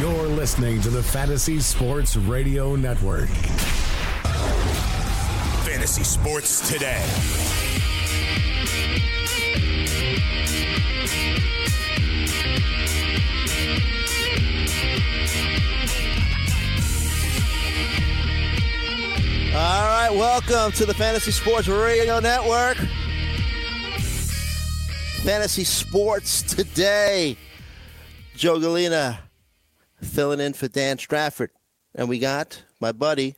You're listening to the Fantasy Sports Radio Network. Fantasy Sports Today. All right, welcome to the Fantasy Sports Radio Network. Fantasy Sports today. Joe Gallina filling in for Dan Strafford. And we got my buddy,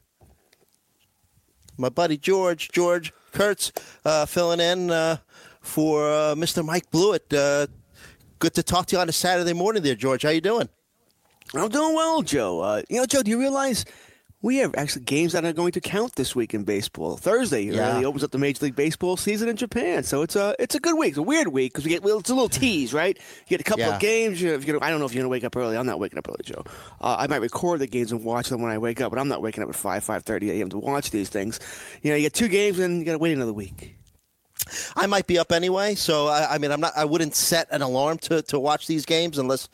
my buddy George, George Kurtz, uh, filling in uh, for uh, Mr. Mike Blewett. Uh, good to talk to you on a Saturday morning there, George. How you doing? I'm doing well, Joe. Uh, you know, Joe, do you realize we have actually games that are going to count this week in baseball? Thursday Yeah. really opens up the Major League Baseball season in Japan, so it's a it's a good week. It's a weird week because we get well, it's a little tease, right? You get a couple Yeah. of games. You know, gonna, I don't know if you're gonna wake up early. I'm not waking up early, Joe. Uh, I might record the games and watch them when I wake up, but I'm not waking up at five five thirty a.m. to watch these things. You know, you get two games and you got to wait another week. I might be up anyway, so I, I mean, I'm not. I wouldn't set an alarm to, to watch these games unless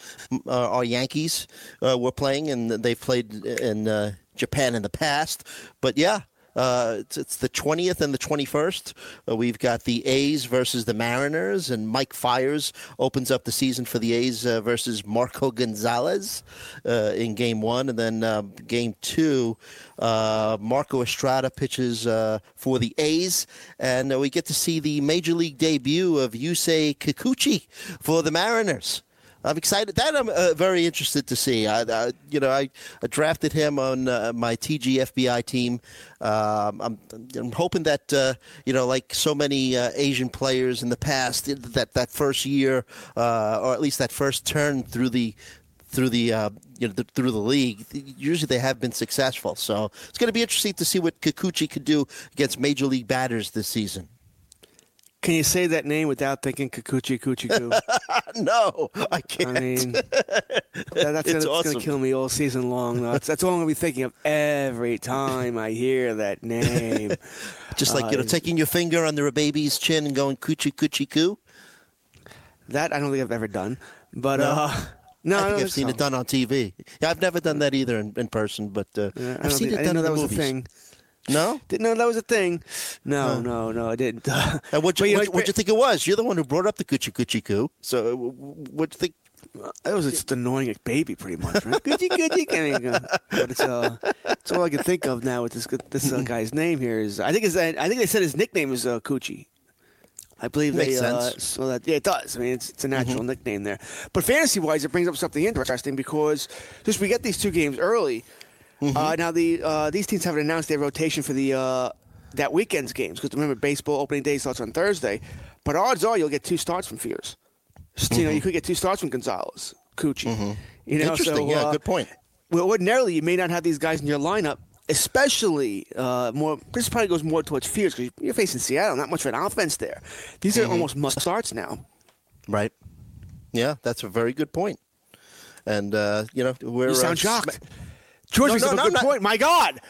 uh, our Yankees uh, were playing and they've played in uh, Japan in the past. But yeah, uh, it's, it's the 20th and the 21st. Uh, we've got the A's versus the Mariners, and Mike Fiers opens up the season for the A's uh, versus Marco Gonzalez uh, in Game One, and then uh, Game Two, uh, Marco Estrada pitches uh, for the A's, and we get to see the major league debut of Yusei Kikuchi for the Mariners. I'm excited. That I'm uh, very interested to see. I, I, you know, I, I drafted him on uh, my TGFBI team. Um, I'm, I'm hoping that uh, you know, like so many uh, Asian players in the past, that that first year, uh, or at least that first turn through the through the uh, you know the, through the league. Usually they have been successful. So it's going to be interesting to see what Kikuchi could do against major league batters this season. Can you say that name without thinking Kikuchi Kuchiku? no, I can't. I mean, that, that's gonna, awesome. gonna kill me all season long. That's, that's all I'm gonna be thinking of every time I hear that name. Just like you know, Uh, taking your finger under a baby's chin and going coochie coochie coo. That I don't think I've ever done. But No? uh, no, I I think I've seen so. it done on TV. Yeah, I've never done that either in, in person, but uh, Yeah, I I've seen think- it I done didn't know that was a thing. No. Didn't know that was a thing. No, Huh. no, no, I didn't. And what you you, what, you think it was? You're the one who brought up the coochie coochie coo. So what you think? That was just annoying a baby, pretty much. Right? Goody, goody. But it's uh, it's all I can think of now with this this uh, guy's name here is. I think it's I think they said his nickname is uh, Coochie. I believe Makes they uh, sense. Mm-hmm. so that yeah, it does. I mean, it's, it's a natural nickname there. But fantasy wise, it brings up something interesting because just we get these two games early. Mm-hmm. Uh, now the uh, these teams haven't announced their rotation for the uh, that weekend's games because remember baseball opening day starts on Thursday. But odds are you'll get two starts from Fiers. So, You know, you could get two starts from Gonzalez, Coochie. You know, Mm-hmm. Interesting. so, yeah, uh, good point. well, ordinarily, you may not have these guys in your lineup, especially uh, more. This probably goes more towards Fiers because you're facing Seattle. Not much of an offense there. These Mm-hmm. are almost must starts now. Right. Yeah, that's a very good point. And uh, you know, we're You uh, sound sm- shocked. George No, makes no, no, good not- point. My God!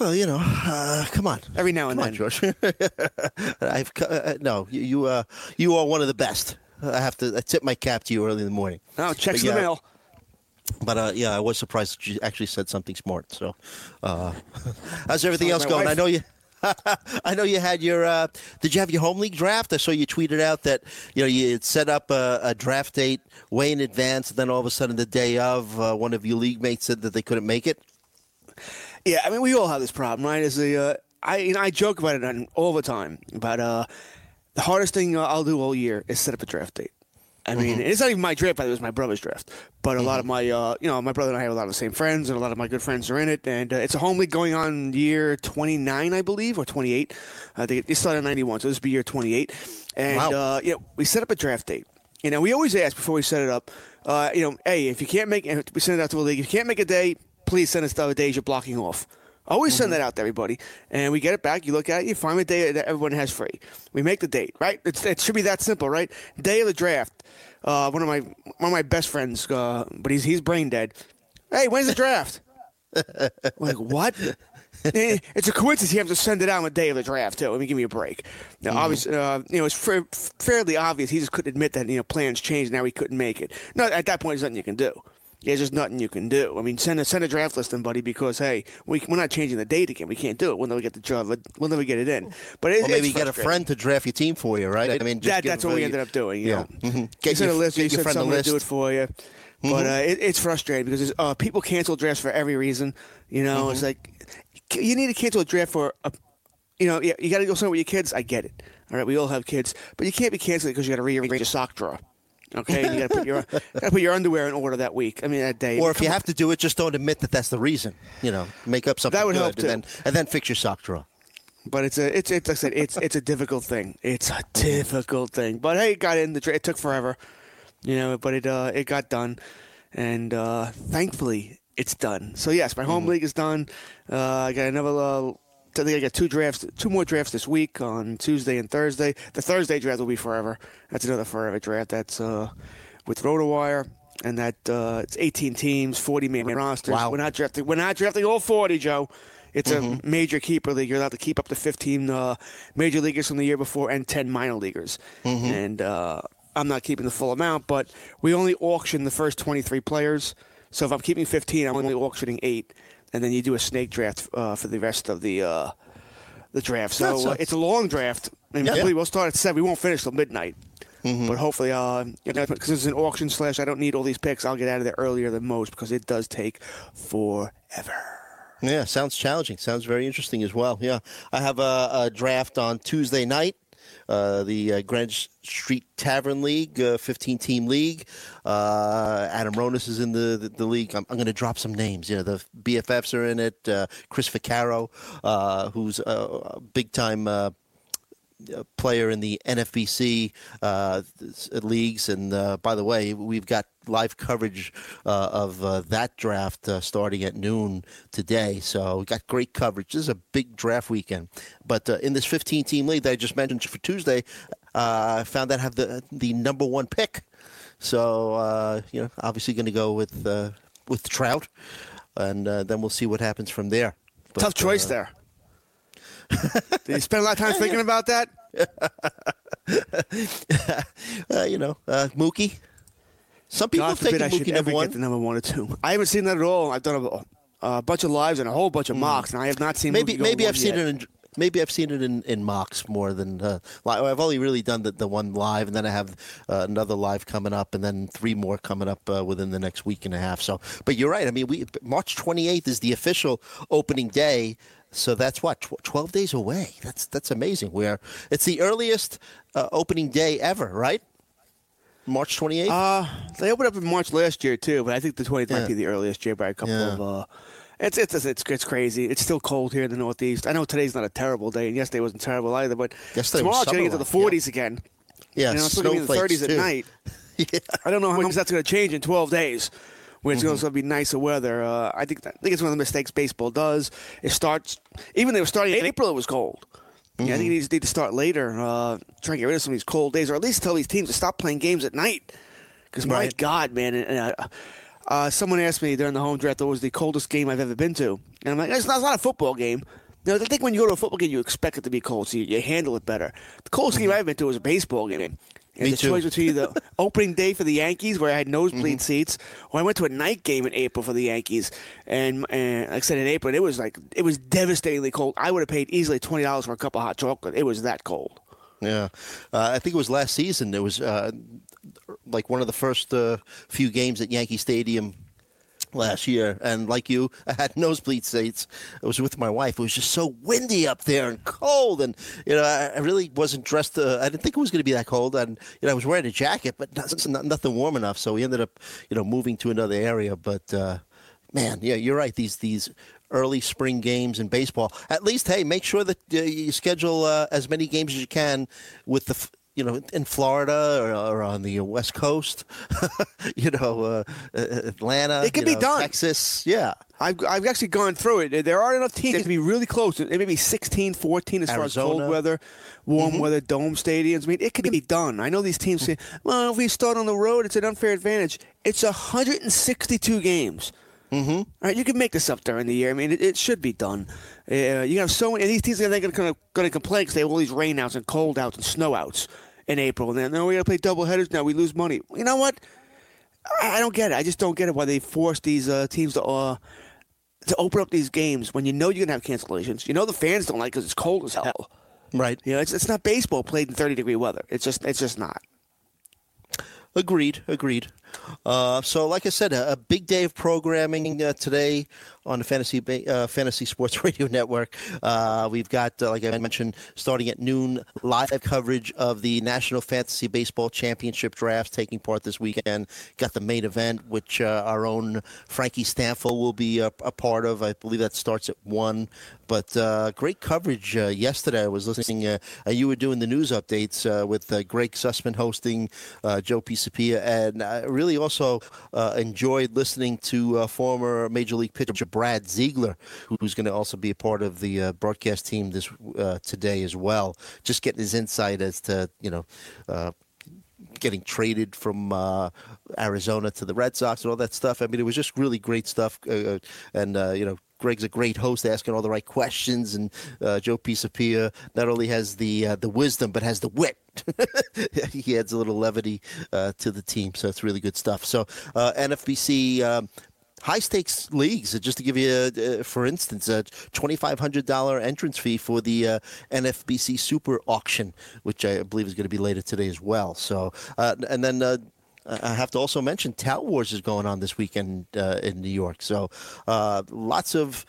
Well, you know, uh, come on. Every now and Come on, then. George. I've uh, no, you you, uh, you are one of the best. I have to I tip my cap to you early in the morning. Oh, checks But the yeah, mail. But uh, yeah, I was surprised that you actually said something smart. So, uh, how's everything else going? my I know you. I know you had your. Uh, did you have your home league draft? I saw you tweeted out that you know you had set up a, a draft date way in advance, and then all of a sudden, the day of, uh, one of your league mates said that they couldn't make it. Yeah, I mean, we all have this problem, right? As a, uh, I, you know, I joke about it all the time, but uh, the hardest thing I'll do all year is set up a draft date. I mean, it's not even my draft, but it was my brother's draft. But a lot of my, uh, you know, my brother and I have a lot of the same friends, and a lot of my good friends are in it. And uh, it's a home league going on year 29, I believe, or 28. I think it started in 91, so this will be year 28. And, Wow. uh, you know, we set up a draft date. You know, we always ask before we set it up, uh, you know, hey, if you can't make it, we send it out to the league. If you can't make a day, please send us the other days you're blocking off. Always send that out to everybody, and we get it back. You look at it, you find a day that everyone has free. We make the date, right? It's, it should be that simple, right? Day of the draft. Uh, one of my one of my best friends, uh, but he's he's brain dead. Hey, when's the draft? like what? Eh, it's a coincidence he has to send it out on the day of the draft too. I mean, give me a break. Now, obviously, uh, you know, it's fa- fairly obvious. He just couldn't admit that you know plans changed. Now he couldn't make it. No, at that point, there's nothing you can do. There's just nothing you can do. I mean, send a send a draft list in, buddy, because hey, we, we're not changing the date again. We can't do it. We'll never get the job. We'll never get it in. But it, Or maybe you get a friend to draft your team for you, right? I mean, just That, that's what we ended up doing. You Yeah. know, Mhm. you Get sent your- a list. get You friend someone to do it for you. But uh, it, it's frustrating because uh, people cancel drafts for every reason. You know, it's like you need to cancel a draft for a. You know, you got to go somewhere with your kids. I get it. All right, we all have kids, but you can't be canceling because you got to rearrange your sock drawer. Okay, you got to put your got to put your underwear in order that week. I mean, that day. Or if Come you on. have to do it, just don't admit that that's the reason. You know, make up something That would help, and then and then fix your sock drawer. But it's a it's it's like I said it's it's a difficult thing. It's a difficult thing. But hey, it got in the dra- it took forever, you know. But it uh it got done, and uh, thankfully it's done. So yes, my home league is done. Uh, I got another. Uh, I think I got two drafts, two more drafts this week on Tuesday and Thursday. The Thursday draft will be forever. That's another forever draft. That's uh, with RotoWire, and that uh, it's 18 teams, 40 man rosters. Wow. We're not drafting. We're not drafting all 40, Joe. It's a major keeper league. You're allowed to keep up to 15 uh, major leaguers from the year before and 10 minor leaguers. And uh, I'm not keeping the full amount, but we only auction the first 23 players. So if I'm keeping 15, I'm only auctioning eight, and then you do a snake draft uh, for the rest of the uh, the draft. So uh, it's a long draft. And Yeah. We'll start at seven. We won't finish till midnight. Mm-hmm. But hopefully, uh, because it's an auction slash, I don't need all these picks. I'll get out of there earlier than most because it does take forever. Yeah, sounds challenging. Sounds very interesting as well. Yeah, I have a, a draft on Tuesday night. Uh, the uh, Greenwich Street Tavern League, uh, 15 team league. Uh, Adam Ronis is in the, the, the league. I'm, I'm going to drop some names. You know, the BFFs are in it. Chris uh, who's a, big time player in the NFBC uh, leagues. And uh, by the way, we've got live coverage uh, of uh, that draft uh, starting at noon today. So we've got great coverage. This is a big draft weekend. But uh, in this 15 team league that I just mentioned for Tuesday, uh, I found that I have the the number one pick. So uh, you know, obviously going to go with uh, with Trout, and uh, then we'll see what happens from there. But, Tough choice there. Did you spend a lot of time thinking about that? uh, you know, uh, Mookie. Some people God have forbid taken I should Mookie number one. get the number one or two. I haven't seen that at all. I've done a, a bunch of lives and a whole bunch of mocks, and I have not seen maybe maybe I've seen yet. it in maybe I've seen it in, in mocks more than uh, live. I've only really done the, the one live, and then I have uh, another live coming up, and then three more coming up uh, within the next week and a half. So, but you're right. I mean, we March 28th is the official opening day. So that's what tw- 12 days away. That's that's amazing. Where it's the earliest uh, opening day ever, right? March 28th. Uh, they opened up in March last year too, but I think the 20th Yeah. might be the earliest year by a couple Yeah. of. Uh, it's, it's it's it's crazy. It's still cold here in the Northeast. I know today's not a terrible day, and yesterday wasn't terrible either. But Yesterday was tomorrow it's going to get to the summer-like, yeah. 40s again. yeah, You know, it's going to be in the snowflakes, 30s at too. night. I don't know how much that's going to change in 12 days. Where it's going to be nicer weather. Uh, I think that, I think it's one of the mistakes baseball does. It starts even they were starting in April. It was cold. Yeah, I think it needs need to start later. Uh, try and get rid of some of these cold days, or at least tell these teams to stop playing games at night. Because my Right. God, man, and, uh, uh, someone asked me during the home draft what was the coldest game I've ever been to, and I'm like, it's not, it's not a football game. You know, I think when you go to a football game, you expect it to be cold, so you, you handle it better. The coldest game I've been to was a baseball game. And Me the too. choice between the opening day for the Yankees, where I had nosebleed Mm-hmm. seats, or I went to a night game in April for the Yankees, and, and like I said in April, it was like it was devastatingly cold. I would have paid easily twenty dollars for a cup of hot chocolate. It was that cold. Yeah, uh, I think it was last season. It was uh, like one of the first uh, few games at Yankee Stadium last year, and like you, I had nosebleed seats. I was with my wife. It was just so windy up there and cold, and you know, I, really wasn't dressed. Uh, I didn't think it was going to be that cold, and you know, I was wearing a jacket, but not, nothing warm enough. So we ended up, you know, moving to another area. But uh, man, yeah, you're right. These these early spring games in baseball. At least, hey, make sure that uh, you schedule uh, as many games as you can with the. f- You know, in Florida or, or on the West Coast, you know, uh, uh, Atlanta, It can be know, done. Texas, yeah, I've, I've actually gone through it. There are enough teams that can be really close. It may be 16, 14 as far as cold weather, warm weather, dome stadiums. I mean, it can be done. I know these teams say, well, if we start on the road, it's an unfair advantage. It's 162 games. Mm-hmm. All right, you can make this up during the year. I mean, it, it should be done. Uh, you have so many, and these teams are going to going to complain because they have all these rain outs and cold outs and snow outs in April. And then, no, we got to play double headers now. We lose money. You know what? I don't get it. I just don't get it why they force these uh, teams to uh, to open up these games when you know you're gonna have cancellations. You know the fans don't like because it's cold as hell. Right. You know, it's it's not baseball played in 30 degree weather. It's just it's just not. Agreed. Agreed. Uh, so, like I said, a, a big day of programming uh, today on the Fantasy uh, Fantasy Sports Radio Network. Uh, we've got, uh, like I mentioned, starting at noon, live coverage of the National Fantasy Baseball Championship drafts taking part this weekend. Got the main event, which uh, our own Frankie Stanfield will be a, a, part of. I believe that starts at one. But uh, great coverage uh, yesterday. I was listening. You were doing the news updates with Greg Sussman hosting, Joe Pisapia, and I really also enjoyed listening to former Major League pitcher Brad Ziegler, who's going to also be a part of the uh, broadcast team this uh, today as well. Just getting his insight as to you know. Uh, getting traded from uh, Arizona to the Red Sox and all that stuff. I mean, it was just really great stuff. Uh, uh, and you know, Greg's a great host, asking all the right questions, and uh, Joe Pisapia not only has the uh, the wisdom but has the wit. he adds a little levity uh, to the team, so it's really good stuff. So NFBC. Um, high stakes leagues. Just to give you, a, uh, for instance, a twenty five hundred dollar entrance fee for the uh, NFBC Super Auction, which I believe is going to be later today as well. So, uh, and then. Uh, I have to also mention Tout Wars is going on this weekend uh, in New York. So, uh, lots of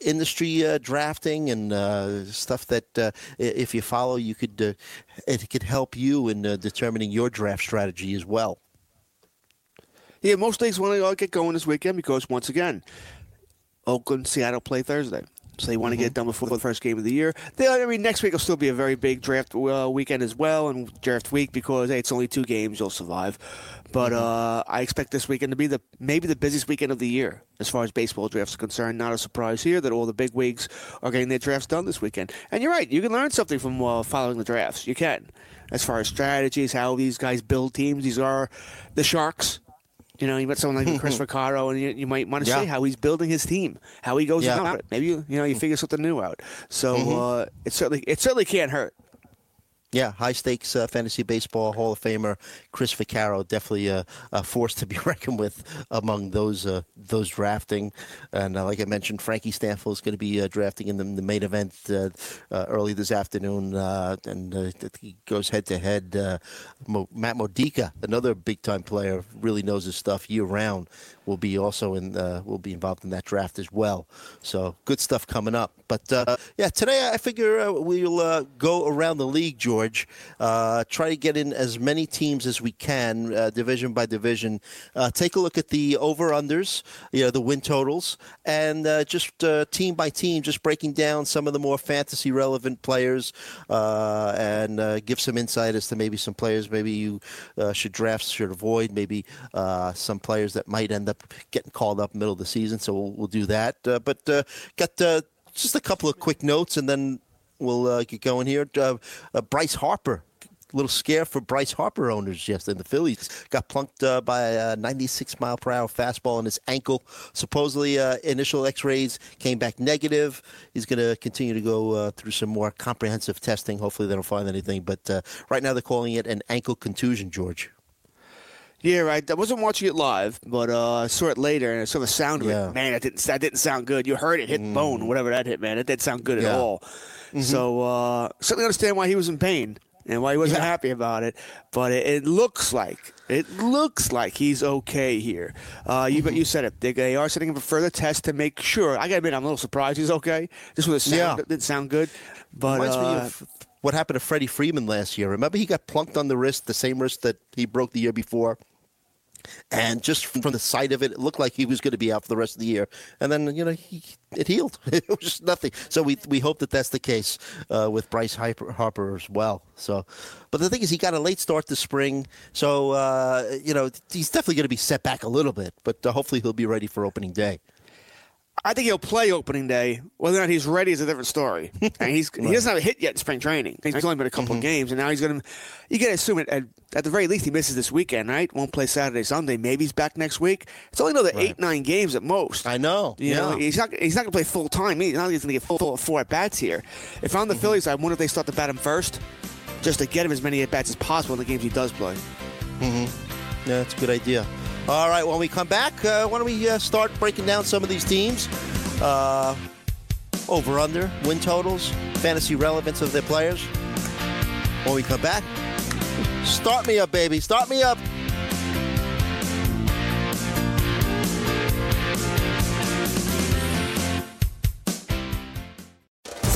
industry uh, drafting and uh, stuff that uh, if you follow, you could it could help you in determining your draft strategy as well. Yeah, most leagues want to get going this weekend because once again, Oakland, Seattle play Thursday. So they want to mm-hmm. get it done before the first game of the year. They, I mean, next week will still be a very big draft uh, weekend as well, and draft week because hey, it's only two games, you'll survive. But mm-hmm. uh, I expect this weekend to be the maybe the busiest weekend of the year as far as baseball drafts are concerned. Not a surprise here that all the big wigs are getting their drafts done this weekend. And you're right, you can learn something from uh, following the drafts. You can, as far as strategies, how these guys build teams. These are the Sharks you know, you met someone like Chris Vaccaro, and you, you might want to yeah. see how he's building his team, how he goes yeah. about it. Maybe you, you know you figure something new out. So mm-hmm. uh, it certainly it certainly can't hurt. Yeah, high stakes uh, fantasy baseball Hall of Famer Chris Vaccaro, definitely a, force to be reckoned with among those uh, those drafting. And uh, like I mentioned, Frankie Stanfield is going to be uh, drafting in the, the, main event uh, early this afternoon, and he goes head to head. Matt Modica, another big time player, really knows his stuff year round will be also in will be involved in that draft as well. So good stuff coming up. But yeah, today I figure we'll go around the league, George. Uh, try to get in as many teams as we can, uh, division by division. take a look at the over unders, you know, the win totals, and just team by team, just breaking down some of the more fantasy relevant players, and give some insight as to maybe some players maybe you should draft, should avoid, maybe some players that might end up getting called up middle of the season, so we'll, we'll do that. Uh, but uh, got uh, just a couple of quick notes, and then we'll uh, get going here. Uh, uh, Bryce Harper little scare for Bryce Harper owners yesterday. The Phillies got plunked uh, by a 96 mile per hour fastball in his ankle. Supposedly, uh, initial x rays came back negative. He's going to continue to go through some more comprehensive testing. Hopefully, they don't find anything. But right now, they're calling it an ankle contusion, George. Yeah, right. I wasn't watching it live, but uh, I saw it later and I saw the sound of yeah. it. Man, that didn't that didn't sound good. You heard it hit mm. bone, whatever that hit, man. It didn't sound good yeah. at all. Mm-hmm. So uh, certainly understand why he was in pain and why he wasn't yeah. happy about it. But it, it, looks like it looks like he's okay here. Uh, you mm-hmm. you said it. They, they, are sending him for further tests to make sure. I gotta admit, I'm a little surprised he's okay. This was a sound yeah. didn't sound good. But reminds uh, me of what happened to Freddie Freeman last year. Remember, he got plunked on the wrist, the same wrist that he broke the year before. And just from the sight of it, it looked like he was going to be out for the rest of the year. And then, you know, he, it healed. it was just nothing. So we we hope that that's the case uh, with Bryce Harper, as well. So, but the thing is, he got a late start this spring. So, uh, you know, he's definitely going to be set back a little bit. But uh, hopefully he'll be ready for opening day. I think he'll play opening day. Whether or not he's ready is a different story. and he's right. he doesn't have a hit yet in spring training. He's only been a couple mm-hmm. of games, and now he's going to. You got to assume it at, at the very least he misses this weekend, right? Won't play Saturday, Sunday. Maybe he's back next week. It's only another right. eight, nine games at most. I know. You yeah. know, he's not he's not going to play full time. He's not going to get full, full four at bats here. If I'm the mm-hmm. Phillies, I wonder if they start to bat him first, just to get him as many at bats as possible in the games he does play. Mm-hmm. Yeah, that's a good idea. All right, when we come back, uh, why don't we uh, start breaking down some of these teams? Uh, over under, win totals, fantasy relevance of their players. When we come back, start me up, baby. Start me up.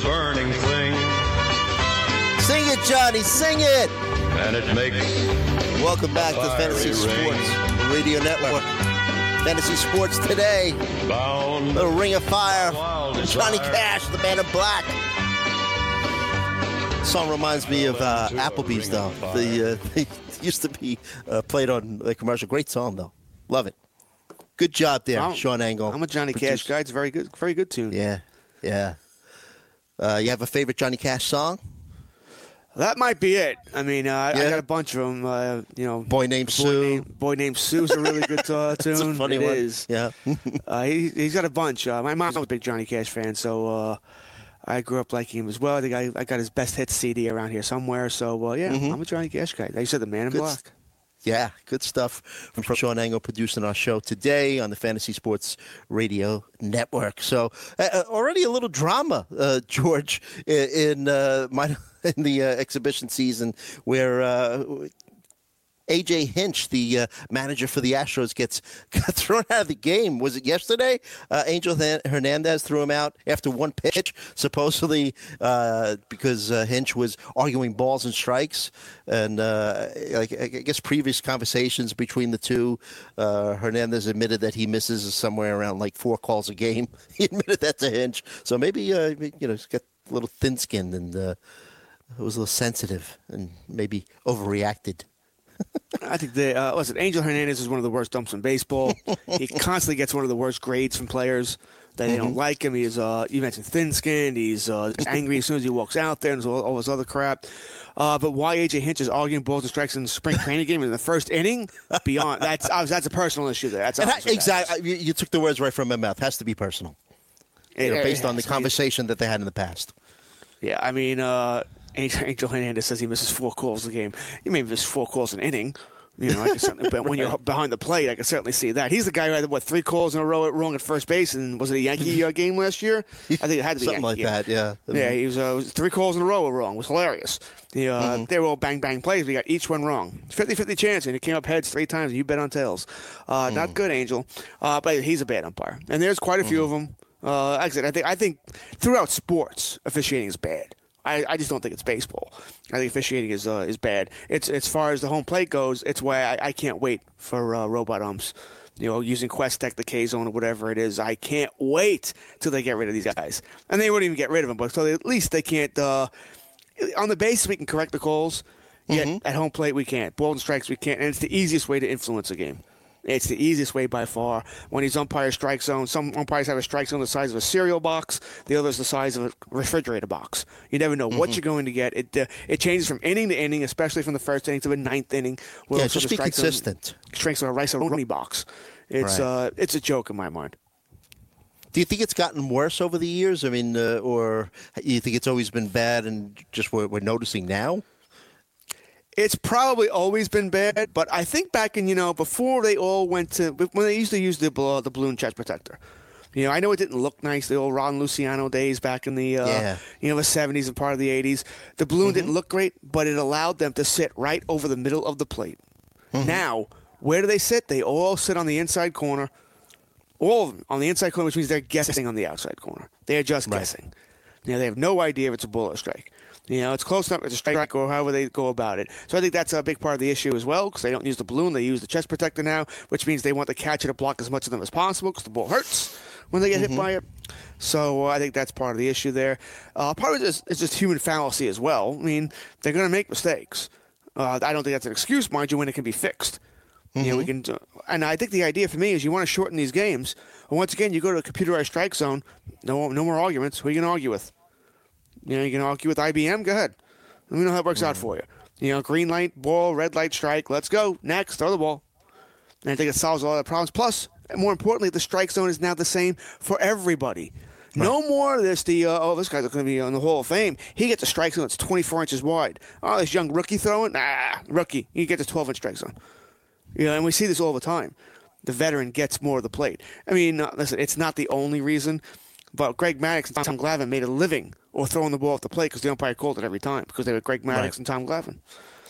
A burning thing, Sing it, Johnny. Sing it. and it makes Welcome back to Fantasy ring. Sports Radio Network. Fantasy Sports today. bound. Little Ring of Fire. Johnny. Cash, the man in black. Song reminds me of uh, Applebee's, though. The uh, they used to be uh, played on the commercial. Great song, though. Love it. Good job there, I'm- Sean Angle. I'm a Johnny Cash Produced- guy. It's very good, very good tune. Yeah, yeah. Uh, you have a favorite Johnny Cash song? That might be it. I mean, uh, I got a bunch of them. Uh, you know, Boy Named Boy Sue. Named, Boy Named Sue's a really good uh, tune. Funny It one. is. Yeah. Uh, he, he's got a bunch. Uh, my mom was a big Johnny Cash fan, so uh, I grew up liking him as well. I think I, I got his best hits CD around here somewhere. So uh, yeah, I'm a Johnny Cash guy. Like you said, the Man in Mm-hmm. Good Black. Yeah, good stuff from Sean Angle producing our show today on the Fantasy Sports Radio Network. So uh, uh, already a little drama, uh, George, in uh, my in the uh, exhibition season where. AJ Hinch, the uh, manager for the Astros, gets thrown out of the game. Was it yesterday? Uh, Angel Hernandez threw him out after one pitch, supposedly uh, because uh, Hinch was arguing balls and strikes. And uh, like I guess previous conversations between the two, uh, Hernandez admitted that he misses somewhere around like four calls a game. He admitted that to Hinch. So maybe you know he's got a little thin-skinned and uh, was a little sensitive and maybe overreacted. I think the uh, listen, Angel Hernandez is one of the worst dumps in baseball. he constantly gets one of the worst grades from players that they Mm-hmm. don't like him. He's uh, you mentioned thin-skinned. He's uh, angry as soon as he walks out there and all, all this other crap. Uh, but why AJ Hinch is arguing balls and strikes in the spring training game in the first inning? Beyond that's that's a personal issue there. That's And obviously I, what that exactly. You, you took the words right from my mouth. Has to be personal, you know, based on the has to be. conversation that they had in the past. Yeah, I mean, uh, Angel, Hernandez says he misses four calls a game. You may miss four calls an inning. You know, I can certainly, but when you're behind the plate, I can certainly see that. He's the guy who had what three calls in a row at wrong at first base, and was it a Yankee uh, game last year? I think it had to be Something Yankee like that. Yeah. Yeah, he was, uh, three calls in a row were wrong. It was hilarious. The, uh, Mm-hmm. They were all bang bang plays. We got each one wrong. 50-50 chance, and it came up heads three times. And you bet on tails. Uh, Mm. Not good, Angel. Uh, but he's a bad umpire, and there's quite a few Mm-hmm. of them. Uh, like I said, I think I think throughout sports, officiating is bad. I, I just don't think it's baseball. I think officiating is uh, is bad. It's as far as the home plate goes. It's why I, I can't wait for uh, robot umps. You know, using QuesTec, the K Zone, or whatever it is. I can't wait till they get rid of these guys. And they wouldn't even get rid of them, but so they, at least they can't. Uh, on the base, we can correct the calls. Yet at home plate, we can't. Ball and strikes, we can't. And it's the easiest way to influence a game. It's the easiest way by far. When these umpire strike zone, some umpires have a strike zone the size of a cereal box. The other's the size of a refrigerator box. You never know Mm-hmm. what you're going to get. It uh, it changes from inning to inning, especially from the first inning to the ninth inning. where Yeah, it's just be consistent. Shrinks to a rice roni box. It's Right. uh, it's a joke in my mind. Do you think it's gotten worse over the years? I mean, uh, or you think it's always been bad and just we're, we're noticing now? It's probably always been bad, but I think back in you know before they all went to when they used to use the bl- the balloon chest protector. You know, I know it didn't look nice the old Ron Luciano days back in the uh, Yeah. you know the seventies and part of the eighties. The balloon didn't look great, but it allowed them to sit right over the middle of the plate. Now, where do they sit? They all sit on the inside corner. All of them on the inside corner, which means they're guessing on the outside corner. They're just guessing. You know, they have no idea if it's a bull or a strike. You know, it's close enough. It's a strike or however they go about it. So I think that's a big part of the issue as well because they don't use the balloon. They use the chest protector now, which means they want the catcher to block as much of them as possible because the ball hurts when they get hit by it. So uh, I think that's part of the issue there. Uh, part of it is, is just human fallacy as well. I mean, they're going to make mistakes. Uh, I don't think that's an excuse, mind you, when it can be fixed. You know, we can, do- and I think the idea for me is you want to shorten these games. And once again, you go to a computerized strike zone. No, no more arguments. Who are you going to argue with? You know, you can argue with IBM. Go ahead. Let me know how it works out for you. You know, green light, ball, red light, strike. Let's go. Next, throw the ball. And I think it solves a lot of problems. Plus, more importantly, the strike zone is now the same for everybody. No more of this. The uh, oh, this guy's going to be on the Hall of Fame. He gets a strike zone that's 24 inches wide. Oh, this young rookie throwing, nah, rookie. You get the 12 inch strike zone. You know, and we see this all the time. The veteran gets more of the plate. I mean, uh, listen, it's not the only reason, but Greg Maddux and Tom Glavine made a living or throwing the ball off the plate because the umpire called it every time because they were Greg Maddux Right. and Tom Glavine.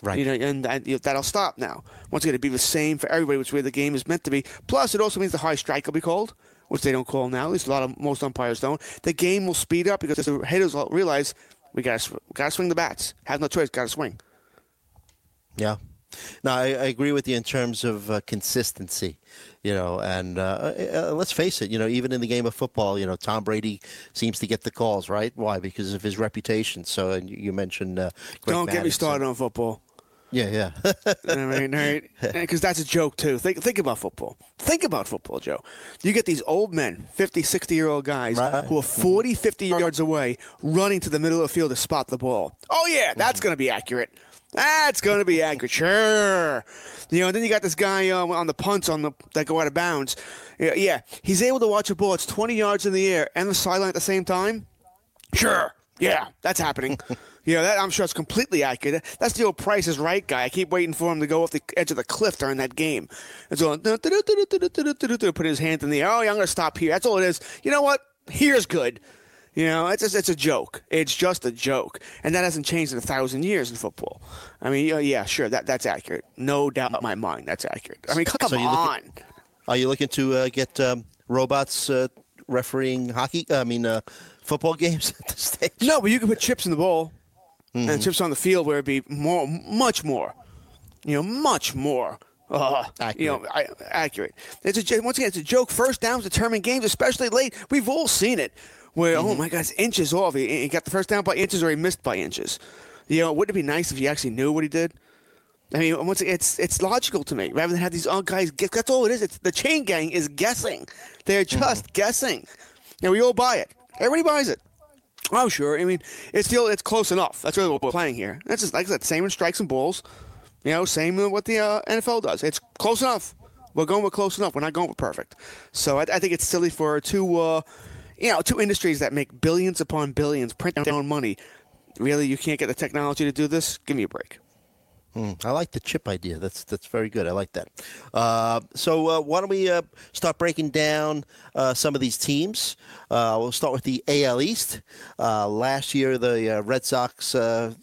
Right. You know, and that, you know, that'll stop now. Once again, it'll be the same for everybody, which way the game is meant to be. Plus, it also means the high strike will be called, which they don't call now. At least a lot of most umpires don't. The game will speed up because the hitters will realize we got to swing the bats. Have no choice. Got to swing. Yeah. No, I, I agree with you in terms of uh, consistency, you know, and uh, uh, let's face it, you know, even in the game of football, you know, Tom Brady seems to get the calls, right? Why? Because of his reputation. So, and you mentioned, uh, don't get me started on football. Yeah, yeah. I mean, right? Because that's a joke, too. Think, think about football. Think about football, Joe. You get these old men, 50, 60 year old guys, Right. who are 40, 50 yards away, running to the middle of the field to spot the ball. Oh, yeah, that's going to be accurate. That's going to be accurate. Sure. You know, and then you got this guy um, on the punts on the that go out of bounds. Yeah, yeah, he's able to watch a ball. It's 20 yards in the air and the sideline at the same time. Sure. Yeah, that's happening. you know, that I'm sure it's completely accurate. That's the old Price is Right guy. I keep waiting for him to go off the edge of the cliff during that game. It's going put his hand in the air. Oh, yeah, I'm going to stop here. That's all it is. You know what? Here's good. You know, it's just, it's a joke. It's just a joke, and that hasn't changed in a thousand years in football. I mean, yeah, yeah, sure, that that's accurate. No doubt in my mind, that's accurate. I mean, come So on. at- Are you looking to uh, get um, robots uh, refereeing hockey? I mean, uh, football games at this stage? No, but you can put chips in the bowl and chips on the field where it'd be more, much more, you know, much more. Uh, you know, I, accurate. It's a once again, it's a joke. First downs determine games, especially late. We've all seen it. Where oh my God, it's inches off. He, he got the first down by inches, or he missed by inches. You know, wouldn't it be nice if you actually knew what he did? I mean, once it's it's logical to me rather than have these all guys guess. That's all it is. It's the chain gang is guessing. They're just guessing. And we all buy it. Everybody buys it. Oh, sure. I mean, it's still it's close enough. That's really what we're playing here. That's just like I said, same in strikes and balls. You know, same with what the uh, NFL does. It's close enough. We're going with close enough. We're not going with perfect. So I, I think it's silly for two, uh, you know, two industries that make billions upon billions, print down money. Really, you can't get the technology to do this? Give me a break. I like the chip idea. That's that's very good. I like that. Uh, so uh, why don't we uh, start breaking down uh, some of these teams? Uh, we'll start with the AL East. Uh, last year, the Red Sox, uh,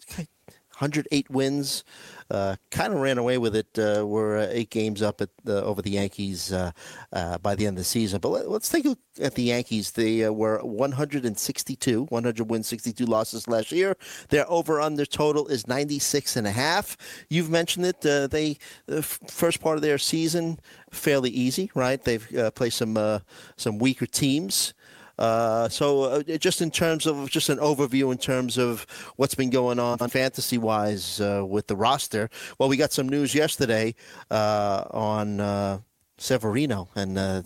108 wins, uh, kind of ran away with it. Uh, we're uh, eight games up at uh, over the Yankees uh, uh, by the end of the season. But let, us take a look at the Yankees. They were 162, 100 wins, 62 losses last year. Their over under total is 96 and a half. You've mentioned it. They the f- first part of their season fairly easy, right? They've played some some weaker teams. Uh, so uh, just in terms of just an overview in terms of what's been going on fantasy wise uh, with the roster. Well, we got some news yesterday uh, on uh, Severino and. Uh,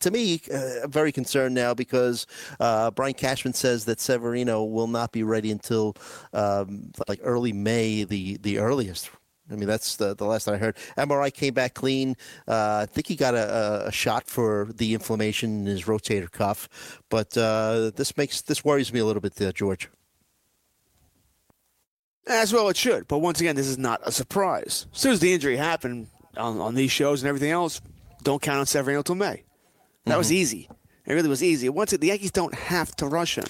to me, uh, I'm very concerned now because uh, Brian Cashman says that Severino will not be ready until um, like early May, the the earliest. I mean, that's the, the last I heard. MRI came back clean. Uh, I think he got a, a, shot for the inflammation in his rotator cuff, but uh, this makes this worries me a little bit, uh, George. As well, it should. But once again, this is not a surprise. As soon as the injury happened on, on these shows and everything else, don't count on Severino till May. That was easy. It really was easy. Once it, the Yankees don't have to rush him.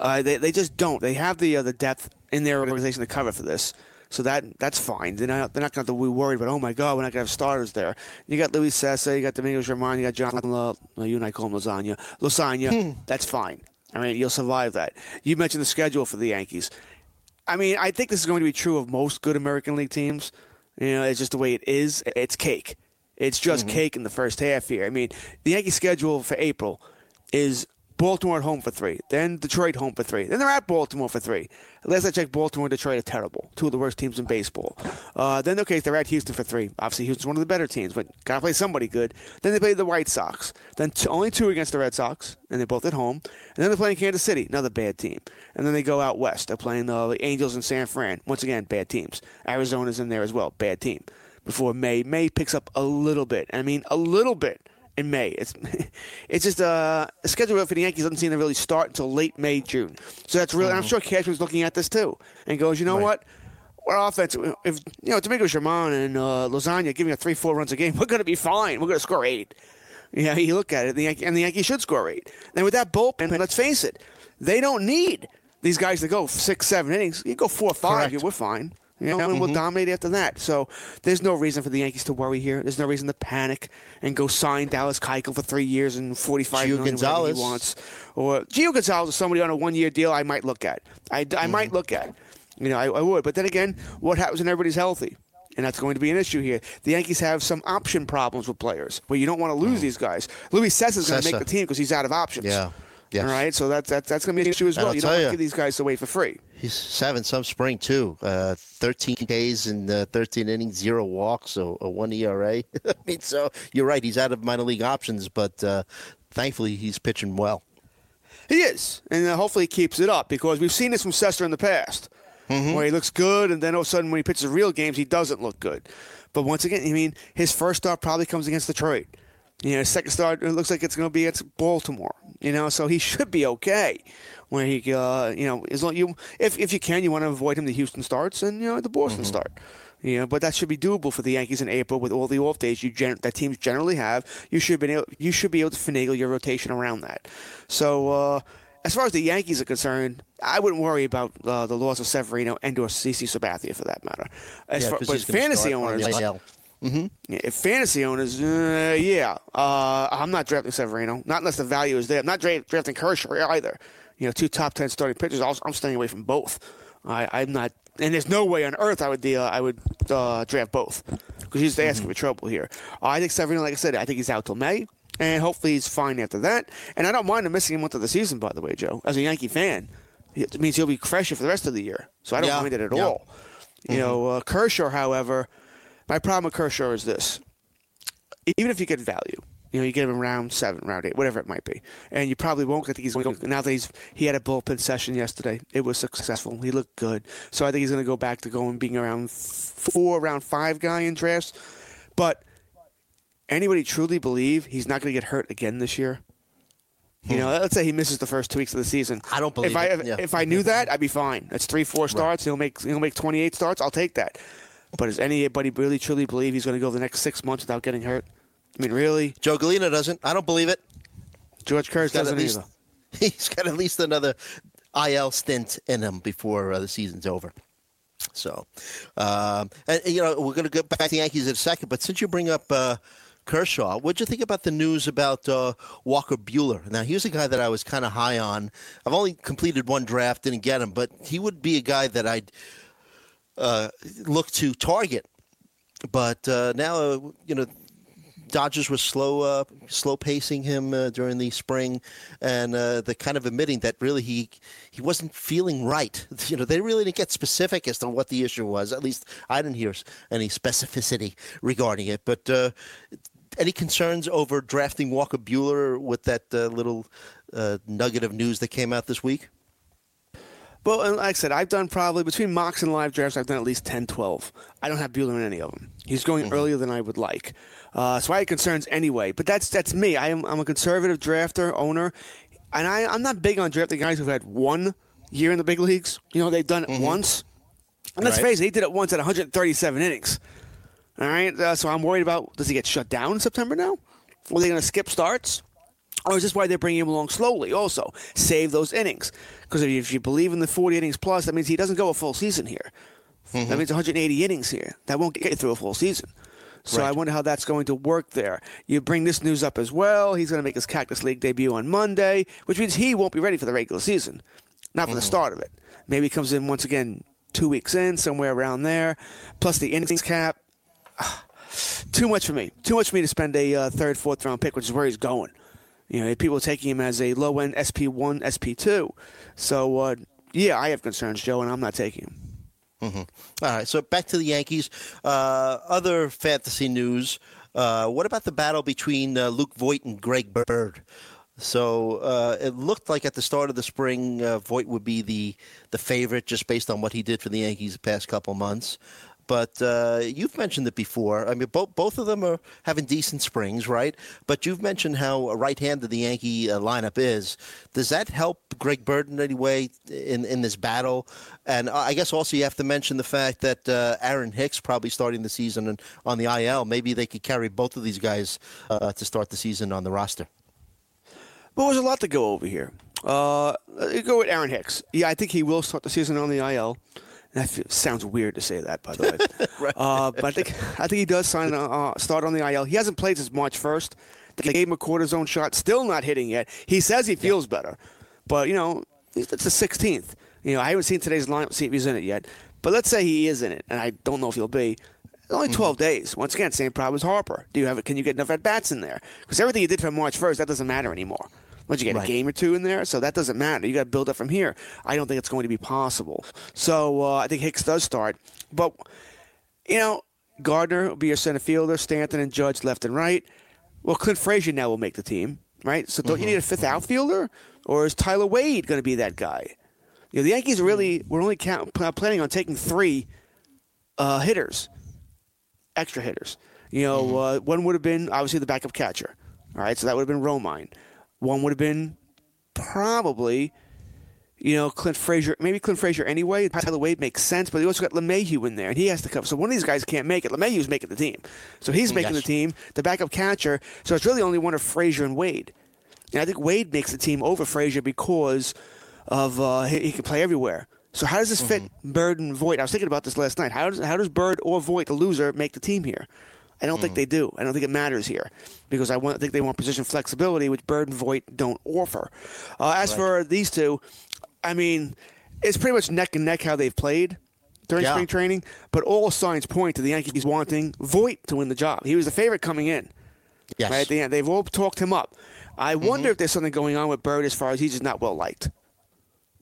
Uh, they, they just don't. They have the uh, the depth in their organization to cover for this. So that that's fine. They're not, they're not going to be worried about, oh my God, we're not going to have starters there. You got Luis Cessa, you got Domingos German, you got John, La, well, you and I call him Lasagna. Lasagna, hmm. that's fine. I mean, you'll survive that. You mentioned the schedule for the Yankees. I mean, I think this is going to be true of most good American League teams. You know, it's just the way it is. It's cake. It's just mm-hmm. cake in the first half here. I mean, the Yankee schedule for April is Baltimore at home for three. Then Detroit home for three. Then they're at Baltimore for three. Last I checked, Baltimore and Detroit are terrible. Two of the worst teams in baseball. Uh, then, okay, they're at Houston for three. Obviously, Houston's one of the better teams, but got to play somebody good. Then they play the White Sox. Then only two against the Red Sox, and they're both at home. And then they're playing Kansas City, another bad team. And then they go out west. They're playing uh, the Angels and San Fran. Once again, bad teams. Arizona's in there as well, bad team. Before May, May picks up a little bit. I mean, a little bit in May. It's it's just uh, a schedule for the Yankees doesn't seem to really start until late May, June. So that's really. I'm sure Cashman's looking at this too and goes, you know what? Our offense, if you know Domingo German and uh, Lasagna giving us three, four runs a game, we're going to be fine. We're going to score eight. Yeah, you look at it, the Yankee, and the Yankees should score eight. And with that bullpen, let's face it, they don't need these guys to go six, seven innings. You go four, five, Correct. we're fine. You know, and we'll mm-hmm. dominate after that. So there's no reason for the Yankees to worry here. There's no reason to panic and go sign Dallas Keuchel for three years and forty-five Gio million, Gonzalez. he wants. Or Gio Gonzalez is somebody on a one-year deal I might look at. I, I might mm-hmm. look at. You know, I, I would. But then again, what happens when everybody's healthy? And that's going to be an issue here. The Yankees have some option problems with players where you don't want to lose mm. these guys. Luis Cessa is going to make the team because he's out of options. Yeah. Yes. All right. So that's that's, that's going to be an issue as well. I'll You don't want to give these guys away for free. He's having some spring too. Uh, 13 Ks and uh, 13 innings, zero walks, so a one ERA. I mean, so you're right. He's out of minor league options, but uh, thankfully he's pitching well. He is, and uh, hopefully he keeps it up because we've seen this from Sester in the past, where he looks good, and then all of a sudden when he pitches real games, he doesn't look good. But once again, I mean, his first start probably comes against Detroit. You know, second start it looks like it's going to be against Baltimore. You know, so he should be okay. when he, uh, you know, as long you, if if you can, you want to avoid him the Houston starts and you know the Boston start. You know, but that should be doable for the Yankees in April with all the off days you gen- that teams generally have. You should be able, you should be able to finagle your rotation around that. So uh, as far as the Yankees are concerned, I wouldn't worry about uh, the loss of Severino and or CC Sabathia for that matter. As Yeah, far, but fantasy owners, the IL. yeah, if fantasy owners, uh, yeah, uh, I'm not drafting Severino, not unless the value is there. I'm not dra- drafting Kershaw either. You know, two top ten starting pitchers. I'm staying away from both. I, I'm not, and there's no way on earth I would uh, I would uh, draft both because he's asking for trouble here. Uh, I think Severino, like I said, I think he's out till May, and hopefully he's fine after that. And I don't mind him missing a month of the season, by the way, Joe. As a Yankee fan, it means he'll be fresher for the rest of the year, so I don't Yeah, mind it at yeah. all. You know, uh, Kershaw, however, my problem with Kershaw is this: even if you get value, you know, you get him in round seven, round eight, whatever it might be, and you probably won't get. He's going now that he's he had a bullpen session yesterday. It was successful. He looked good, so I think he's going to go back to going being around four, around five guy in drafts. But anybody truly believe he's not going to get hurt again this year? You know, let's say he misses the first two weeks of the season. I don't believe if I it, if, yeah. if I knew that, I'd be fine. That's three, four starts. He'll make he'll make twenty eight starts. I'll take that. But does anybody really truly believe he's going to go the next six months without getting hurt? I mean, really? Joe Gallina doesn't. I don't believe it. George Kurtz doesn't least, either. he's got at least another IL stint in him before uh, the season's over. So, um, and, you know, we're going to get back to the Yankees in a second. But since you bring up uh, Kershaw, what'd you think about the news about uh, Walker Buehler? Now, here's a guy that I was kind of high on. I've only completed one draft, didn't get him, but he would be a guy that I'd uh, look to target. But uh, now, uh, you know, Dodgers were slow, uh, slow pacing him uh, during the spring, and uh, they're kind of admitting that really he he wasn't feeling right. You know, they really didn't get specific as to what the issue was. At least I didn't hear any specificity regarding it. But uh, any concerns over drafting Walker Buehler with that uh, little nugget of news that came out this week? Well, and like I said, I've done probably between mocks and live drafts, I've done at least 10, 12. I don't have Buehler in any of them. He's going Mm-hmm. earlier than I would like. Uh, so I had concerns anyway. But that's that's me. I am, I'm a conservative drafter, owner. And I, I'm not big on drafting guys who've had one year in the big leagues. You know, they've done it once. And let's Mm-hmm. Right. face it, he did it once at 137 innings. All right. Uh, so I'm worried about does he get shut down in September now? Are they going to skip starts? Or is this why they're bringing him along slowly? Also, save those innings because if you, believe in the 40 innings plus, that means he doesn't go a full season here. That means 180 innings here. That won't get you through a full season. So I wonder how that's going to work there. You bring this news up as well. He's going to make his Cactus League debut on Monday, which means he won't be ready for the regular season, not for the start of it. Maybe he comes in once again two weeks in, somewhere around there, plus the innings cap. Too much for me. Too much for me to spend a uh, third, fourth round pick, which is where he's going. You know, people taking him as a low end SP1, SP2. So, uh, yeah, I have concerns, Joe, and I'm not taking him. All right, so back to the Yankees. Uh, other fantasy news. Uh, what about the battle between uh, Luke Voit and Greg Bird? So uh, it looked like at the start of the spring, uh, Voigt would be the the favorite just based on what he did for the Yankees the past couple months. But uh, you've mentioned it before. I mean, both both of them are having decent springs, right? But you've mentioned how right-handed the Yankee uh, lineup is. Does that help Greg Bird in any way in in this battle? And I guess also you have to mention the fact that uh, Aaron Hicks probably starting the season on the IL. Maybe they could carry both of these guys uh, to start the season on the roster. But there's a lot to go over here. Uh, go with Aaron Hicks. Yeah, I think he will start the season on the IL. That sounds weird to say that, by the way. Right. uh, but I think I think he does sign uh, start on the IL. He hasn't played since March first. They gave him a cortisone shot, still not hitting yet. He says he feels better, but you know it's the 16th. You know I haven't seen today's lineup, see if he's in it yet. But let's say he is in it, and I don't know if he'll be. It's only 12 days. Once again, same problem as Harper. Do you have? it? Can you get enough at bats in there? Because everything you did from March 1st, that doesn't matter anymore. Once you get Right. a game or two in there, so that doesn't matter. You got to build up from here. I don't think it's going to be possible. So uh, I think Hicks does start, but you know, Gardner will be your center fielder, Stanton and Judge left and right. Well, Clint Frazier now will make the team, right? So don't you need a 5th outfielder, or is Tyler Wade going to be that guy? You know, the Yankees really were only count, planning on taking three uh, hitters, extra hitters. You know, uh, one would have been obviously the backup catcher. All right, so that would have been Romine. One would have been probably, you know, Clint Frazier. Maybe Clint Frazier anyway. Tyler Wade makes sense, but he also got LeMahieu in there, and he has to come. So one of these guys can't make it. LeMahieu's making the team, so he's making Yes. the team. The backup catcher. So it's really only one of Frazier and Wade. And I think Wade makes the team over Frazier because of uh, he, he can play everywhere. So how does this fit Bird and Voit? I was thinking about this last night. How does how does Bird or Voit, the loser, make the team here? I don't think they do. I don't think it matters here because I want, think they want position flexibility, which Bird and Voit don't offer. Uh, as for these two, I mean, it's pretty much neck and neck how they've played during Yeah. spring training. But all signs point to the Yankees wanting Voit to win the job. He was the favorite coming in. Yes. Right at the end, they've all talked him up. I wonder if there's something going on with Bird as far as he's just not well liked.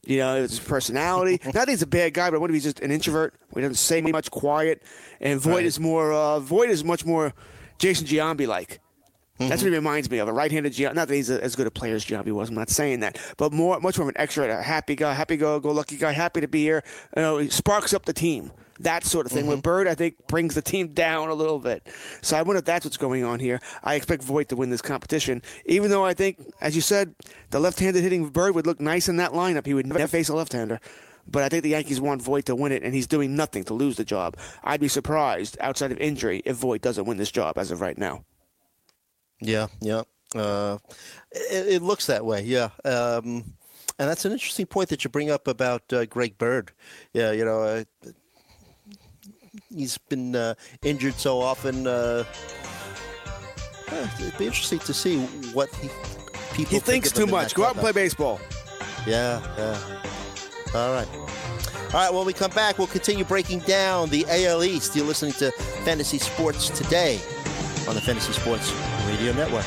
You know, it's his personality. not that he's a bad guy, but what if he's just an introvert? He doesn't say much, quiet. And Voit Right. is more. Uh, Voit is much more Jason Giambi like. That's what he reminds me of. A right-handed Giambi. Not that he's a, as good a player as Giambi was. I'm not saying that, but more, much more of an extra, a happy guy, happy go, go lucky guy, happy to be here. You know, he sparks up the team. That sort of thing. With Bird, I think brings the team down a little bit. So I wonder if that's what's going on here. I expect Voit to win this competition, even though I think, as you said, the left-handed hitting Bird would look nice in that lineup. He would never face a left-hander. But I think the Yankees want Voit to win it, and he's doing nothing to lose the job. I'd be surprised, outside of injury, if Voit doesn't win this job as of right now. Yeah, yeah. Uh, it, it looks that way. Yeah. Um, and that's an interesting point that you bring up about uh, Greg Bird. Yeah, you know, uh, he's been uh, injured so often. Uh, it'd be interesting to see what he people. He think thinks too much. Go out and play baseball. Yeah, yeah. All right. All right, when we come back, we'll continue breaking down the AL East. You're listening to Fantasy Sports Today on the Fantasy Sports Radio Network.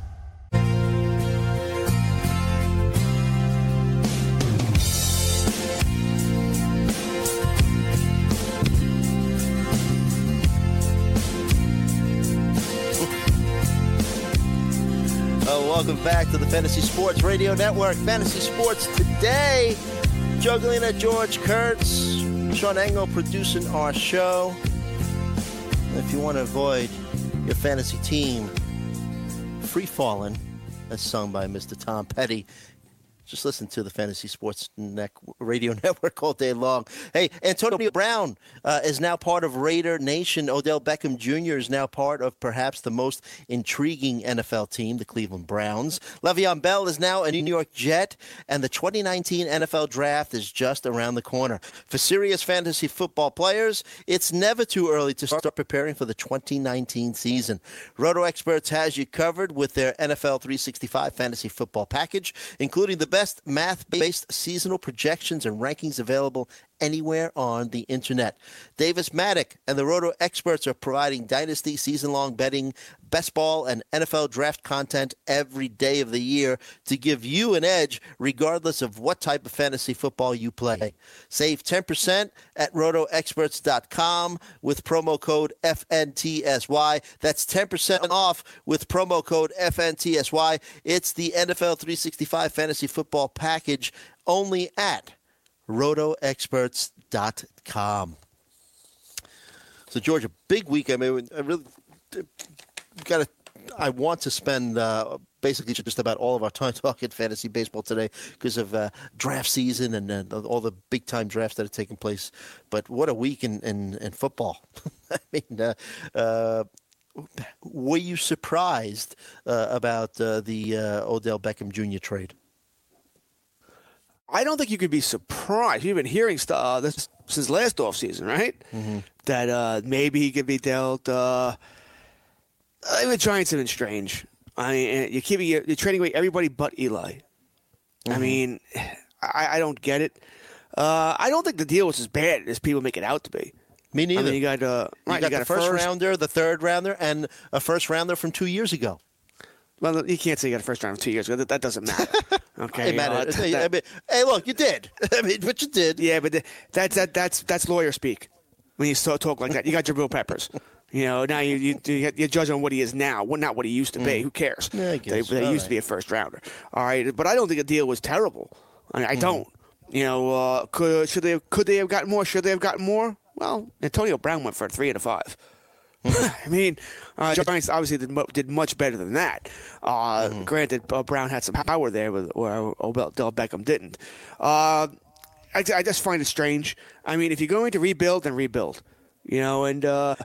Welcome back to the Fantasy Sports Radio Network. Fantasy Sports today. Joe Gallina at George Kurtz, Sean Engel producing our show. If you want to avoid your fantasy team free falling, as sung by Mr. Tom Petty, just listen to the Fantasy Sports Net Radio Network all day long. Hey, Antonio Brown uh, is now part of Raider Nation. Odell Beckham Jr. is now part of perhaps the most intriguing NFL team, the Cleveland Browns. Le'Veon Bell is now a New York Jet, and the 2019 NFL Draft is just around the corner. For serious fantasy football players, it's never too early to start preparing for the 2019 season. Roto Experts has you covered with their NFL 365 fantasy football package, including the best math based seasonal projections and rankings available anywhere on the internet. Davis Maddock and the Roto experts are providing dynasty season long betting, best ball, and NFL draft content every day of the year to give you an edge regardless of what type of fantasy football you play. Save 10% at rotoexperts.com with promo code FNTSY. That's 10% off with promo code FNTSY. It's the NFL 365 fantasy football package only at rotoexperts.com. So, George, a big week. I mean, I really got to. I want to spend uh, basically just about all of our time talking fantasy baseball today because of uh, draft season and uh, all the big time drafts that are taking place. But what a week in, in, in football. I mean, uh, uh, were you surprised uh, about the Odell Beckham Jr. trade? I don't think you could be surprised. You've been hearing stuff uh, this since last offseason, right? Mm-hmm. That uh, maybe he could be dealt. Uh, I mean, the Giants have been strange. I mean, keep you're, you're trading away everybody but Eli. Mm-hmm. I mean, I, I, don't get it. Uh, I don't think the deal was as bad as people make it out to be. Me neither. I mean, you got, uh, right, you got, you got the first, first rounder, the third rounder, and a first rounder from two years ago. Well, you can't say you got a first round two years ago. That, that doesn't matter. Okay. Uh, that, I mean, hey, look, you did. I mean, but you did. Yeah, but that's that, that's that's lawyer speak. When you talk like that, you got Jabril Peppers. You know, now you you you judge on what he is now, not what he used to be. Mm. Who cares? Yeah, they, they used right. to be a first rounder. All right, but I don't think the deal was terrible. I, mean, I mm. don't. You know, uh, could should they could they have gotten more? Should they have gotten more? Well, Antonio Brown went for three and a five. I mean, uh, Giants obviously did, did much better than that. Uh, mm-hmm. Granted, uh, Brown had some power there, with, where Odell Beckham didn't. Uh, I, I, just find it strange. I mean, if you're going to rebuild, then rebuild. You know, and uh,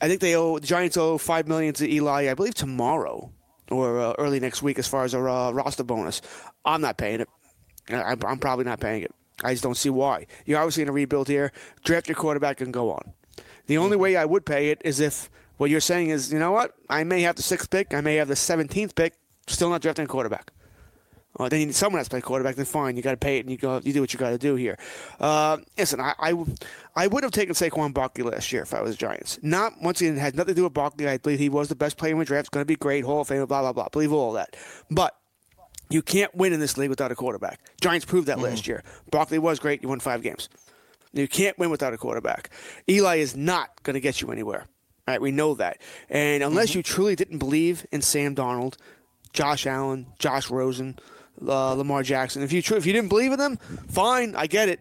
I think they owe the Giants owe five million to Eli, I believe tomorrow or uh, early next week, as far as a roster bonus. I'm not paying it. I'm, I'm probably not paying it. I just don't see why. You're obviously going to rebuild here. Draft your quarterback and go on. The only way I would pay it is if what you're saying is, you know what, I may have the sixth pick, I may have the 17th pick, still not drafting a quarterback. Uh, then someone has to play quarterback. Then fine, you got to pay it, and you go, you do what you got to do here. Uh, listen, I, I, I, would have taken Saquon Barkley last year if I was Giants. Not once again, it had nothing to do with Barkley. I believe he was the best player in the draft. Going to be great, Hall of Fame, blah blah blah. Believe all that, but you can't win in this league without a quarterback. Giants proved that mm-hmm. last year. Barkley was great. You won five games. You can't win without a quarterback. Eli is not going to get you anywhere. All right, we know that. And unless mm-hmm. you truly didn't believe in Sam Darnold, Josh Allen, Josh Rosen, uh, Lamar Jackson, if you tr- if you didn't believe in them, fine, I get it.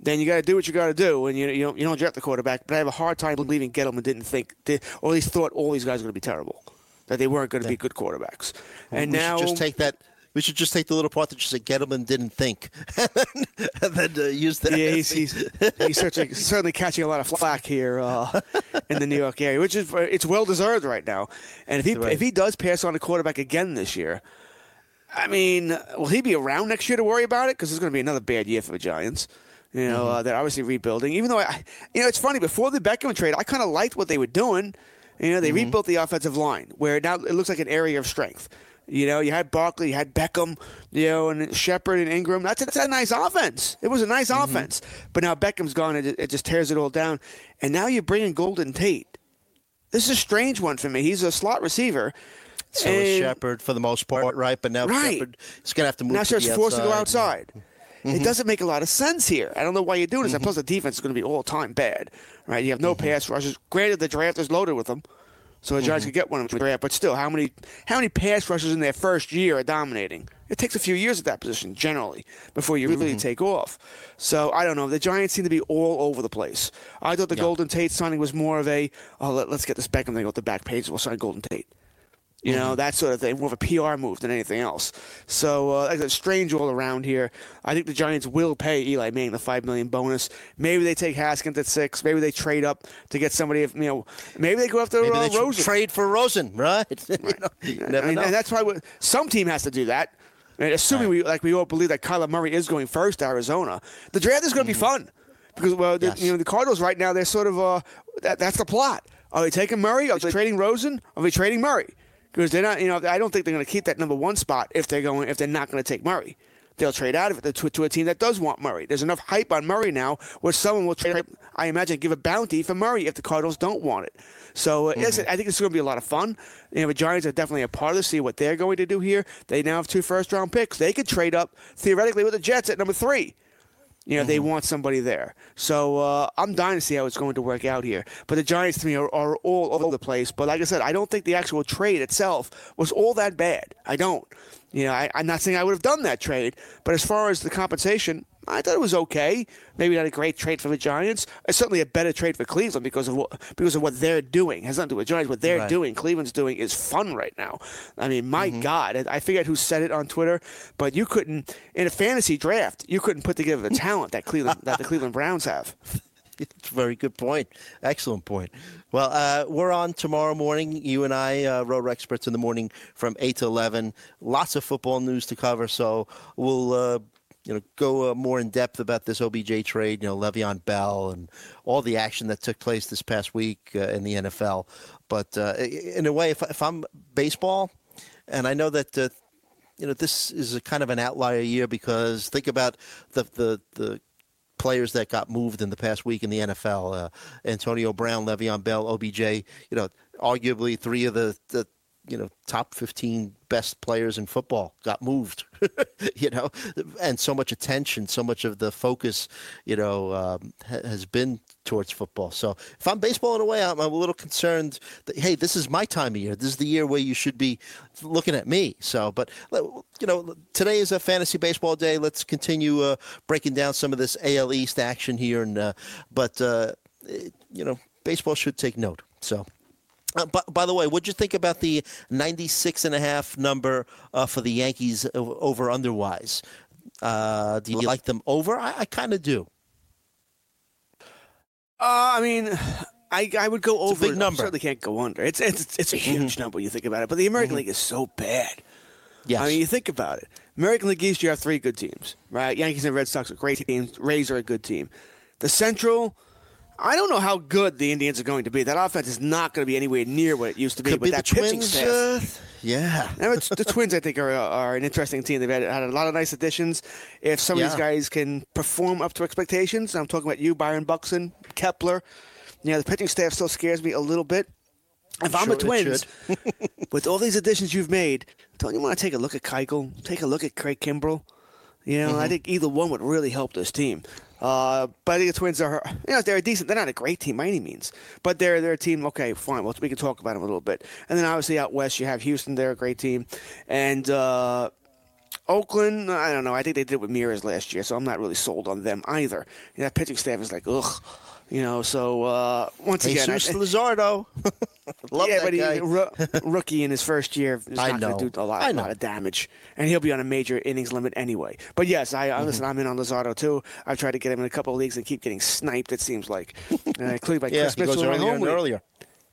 Then you got to do what you got to do, and you you don't, you don't draft the quarterback. But I have a hard time believing Gettleman didn't think, or at least thought all these guys were going to be terrible, that they weren't going to be good quarterbacks. And we now just take that we should just take the little part that just said Gettleman didn't think, and then uh, use that. Yeah, he's, he's, he's certainly, certainly, catching a lot of flack here uh, in the New York area, which is it's well deserved right now. And if he right. if he does pass on a quarterback again this year, I mean, will he be around next year to worry about it? Because it's going to be another bad year for the Giants. You know, mm-hmm. uh, they're obviously rebuilding. Even though, I, you know, it's funny. Before the Beckham trade, I kind of liked what they were doing. You know, they mm-hmm. rebuilt the offensive line, where now it looks like an area of strength. You know, you had Barkley, you had Beckham, you know, and Shepard and Ingram. That's, that's a nice offense. It was a nice mm-hmm. offense. But now Beckham's gone, and it, it, just tears it all down. And now you're bringing Golden Tate. This is a strange one for me. He's a slot receiver. So and, is Shepard for the most part, right? But now right. Shepard is going to have to move. Now Shepard's forced to go outside. Mm-hmm. It doesn't make a lot of sense here. I don't know why you're doing this. Mm-hmm. plus, the defense is going to be all time bad, right? You have no mm-hmm. pass rushes. Granted, the draft is loaded with them. So the Giants mm-hmm. could get one of them draft, but still, how many how many pass rushers in their first year are dominating? It takes a few years at that position generally before you really mm-hmm. take off. So I don't know. The Giants seem to be all over the place. I thought the Golden Tate signing was more of a oh let, us get this Beckham thing off the back page. We'll sign Golden Tate. You know, that sort of thing, more of a PR move than anything else. So, uh, like, it's strange all around here. I think the Giants will pay Eli Manning the five million bonus. Maybe they take Haskins at six. Maybe they trade up to get somebody. You know, maybe they go after Maybe uh, they Rosen. trade for Rosen, right? you know, never and, know. and that's why we, some team has to do that. And assuming we like we all believe that Kyler Murray is going first to Arizona, the draft is going to be fun because well, the, Mm-hmm. You know the Cardinals right now they're sort of uh that, that's the plot. Are they taking Murray? Are they trading Rosen? Are they trading Murray? Because they're not, you know, I don't think they're going to keep that number one spot if they're going if they're not going to take Murray. They'll trade out of it to, to a team that does want Murray. There's enough hype on Murray now where someone will trade. I imagine give a bounty for Murray if the Cardinals don't want it. So uh, yes, I think it's going to be a lot of fun. You know, the Giants are definitely a part of this. See what they're going to do here. They now have two first round picks. They could trade up theoretically with the Jets at number three. You know, they want somebody there. So uh, I'm dying to see how it's going to work out here. But the Giants, to me, are, are all over the place. But like I said, I don't think the actual trade itself was all that bad. I don't. You know, I, I'm not saying I would have done that trade. But as far as the compensation, I thought it was okay. Maybe not a great trade for the Giants. It's certainly a better trade for Cleveland because of what because of what they're doing. It has nothing to do with Giants. What they're Right. doing, Cleveland's doing, is fun right now. I mean, my Mm-hmm. God, I forget who said it on Twitter, but you couldn't in a fantasy draft, you couldn't put together the talent that Cleveland that the Cleveland Browns have. It's a very good point. Excellent point. Well, uh, we're on tomorrow morning. You and I, uh, Roto Experts in the morning from 8 to 11. Lots of football news to cover, so we'll. Uh, you know, go uh, more in depth about this OBJ trade. You know, Le'Veon Bell and all the action that took place this past week uh, in the NFL. But uh, in a way, if, if I'm baseball, and I know that uh, you know this is a kind of an outlier year because think about the the the players that got moved in the past week in the NFL: uh, Antonio Brown, Le'Veon Bell, OBJ. You know, arguably three of the, the you know top 15 best players in football got moved you know? And so much attention so much of the focus you know um, ha- has been towards football. So if i'm baseball in a way I'm, a little concerned that hey this is my time of year. This is the year where you should be looking at me. So but you know today is a fantasy baseball day. Let's continue uh, breaking down some of this al east action here and uh, but uh, it- you know baseball should take note. So uh, by, by the way, what'd you think about the 96 and a half number uh, for the Yankees over underwise? Uh, do you like them over? I, I kind of do. Uh, I mean, I I would go over. big. I number. Mm-hmm. certainly can't go under. It's it's it's a huge number. when You think about it, but the American League is so bad. Yes. I mean, you think about it. American League East, you have three good teams, right? Yankees and Red Sox are great teams. Rays are a good team. The Central, I don't know how good the Indians are going to be. That offense is not going to be anywhere near what it used to be. Could but be that the pitching Twins. staff. Uh, yeah. Now, it's, the Twins, I think, are, are an interesting team. They've had, had a lot of nice additions. If some of these guys can perform up to expectations, I'm talking about you, Byron Buxton, Kepler. You know, the pitching staff still scares me a little bit. If I'm Sure the Twins, with all these additions you've made, don't you want to take a look at Keuchel? Take a look at Craig Kimbrel? You know, Mm-hmm. I think either one would really help this team. Uh, but I think the Twins are, you know, they're a decent. They're not a great team by any means, but they're they're a team. Okay, fine. Well, we can talk about them a little bit. And then obviously out west, you have Houston. They're a great team, and uh, Oakland. I don't know. I think they did it with Mirrors last year, so I'm not really sold on them either. You know, that pitching staff is like ugh. You know, so uh, once again, Jesus I, Luzardo. Love yeah, but he, guy. rookie in his first year is I not know. going to do a lot, I a lot of damage, and he'll be on a major innings limit anyway. But yes, I, I listen. Mm-hmm. I'm in on Luzardo too. I've tried to get him in a couple of leagues and keep getting sniped. It seems like, uh, including by yeah, Chris Mitchell earlier and earlier.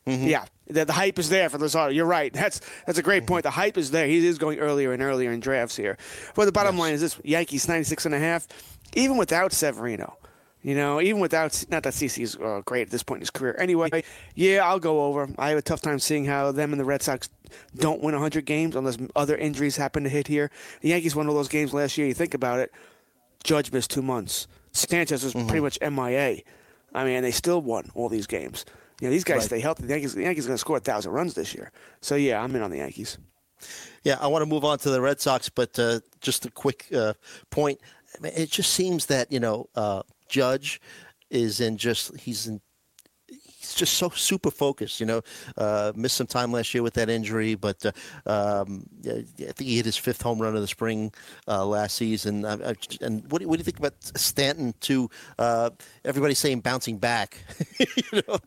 Mm-hmm. Yeah, the, the hype is there for Luzardo. You're right. That's that's a great point. The hype is there. He is going earlier and earlier in drafts here. But the bottom line is this: Yankees 96 and a half, even without Severino. You know, even without not that CC is uh, great at this point in his career. Anyway, yeah, I'll go over. I have a tough time seeing how them and the Red Sox don't win 100 games unless other injuries happen to hit here. The Yankees won all those games last year. You think about it. Judge missed two months. Sanchez was Mm-hmm. pretty much MIA. I mean, they still won all these games. You know, these guys Right. stay healthy. The Yankees, the Yankees are going to score a thousand runs this year. So yeah, I'm in on the Yankees. Yeah, I want to move on to the Red Sox, but uh, just a quick uh, point. It just seems that you know uh, Judge is in just he's in he's just so super focused. You know, uh, missed some time last year with that injury, but uh, um, I think he hit his fifth home run of the spring uh, last season. I, I, and what do, what do you think about Stanton? To uh, everybody saying bouncing back, you know,